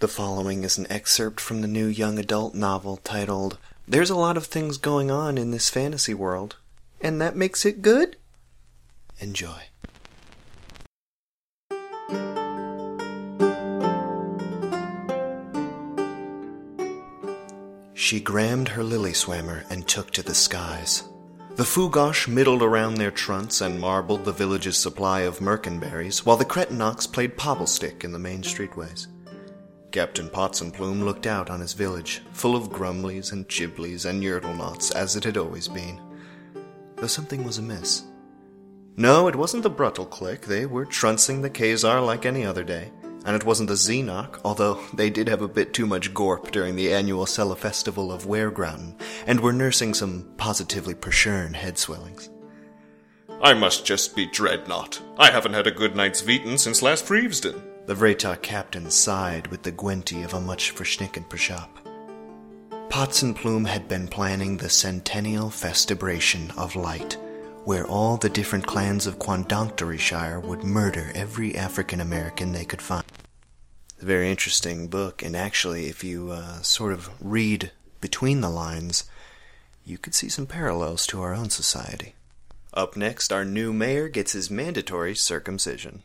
The following is an excerpt from the new young adult novel titled There's a Lot of Things Going On in This Fantasy World, and That Makes It Good? Enjoy. She grammed her lily swammer and took to the skies. The Foogosh middled around their trunks and marbled the village's supply of mercanberries, while the Cretinox played pobblestick in the main streetways. Captain Potsenplume looked out on his village, full of grumblies and chiblies and yurtlenots, as it had always been. Though something was amiss. No, it wasn't the Bruttel clique. They were truncing the Khazar like any other day. And it wasn't the Xenoc, although they did have a bit too much gorp during the annual Sella Festival of Weregrouten, and were nursing some positively perchurn head swellings. I must just be Dreadnought. I haven't had a good night's veetin since last Freevesden. The Vretar captain sighed with the gwenty of a much verschnicken pershop. plume had been planning the centennial festibration of light, where all the different clans of Quandonctoryshire would murder every African American they could find. It's a very interesting book, and actually, if you uh, sort of read between the lines, you could see some parallels to our own society. Up next, our new mayor gets his mandatory circumcision.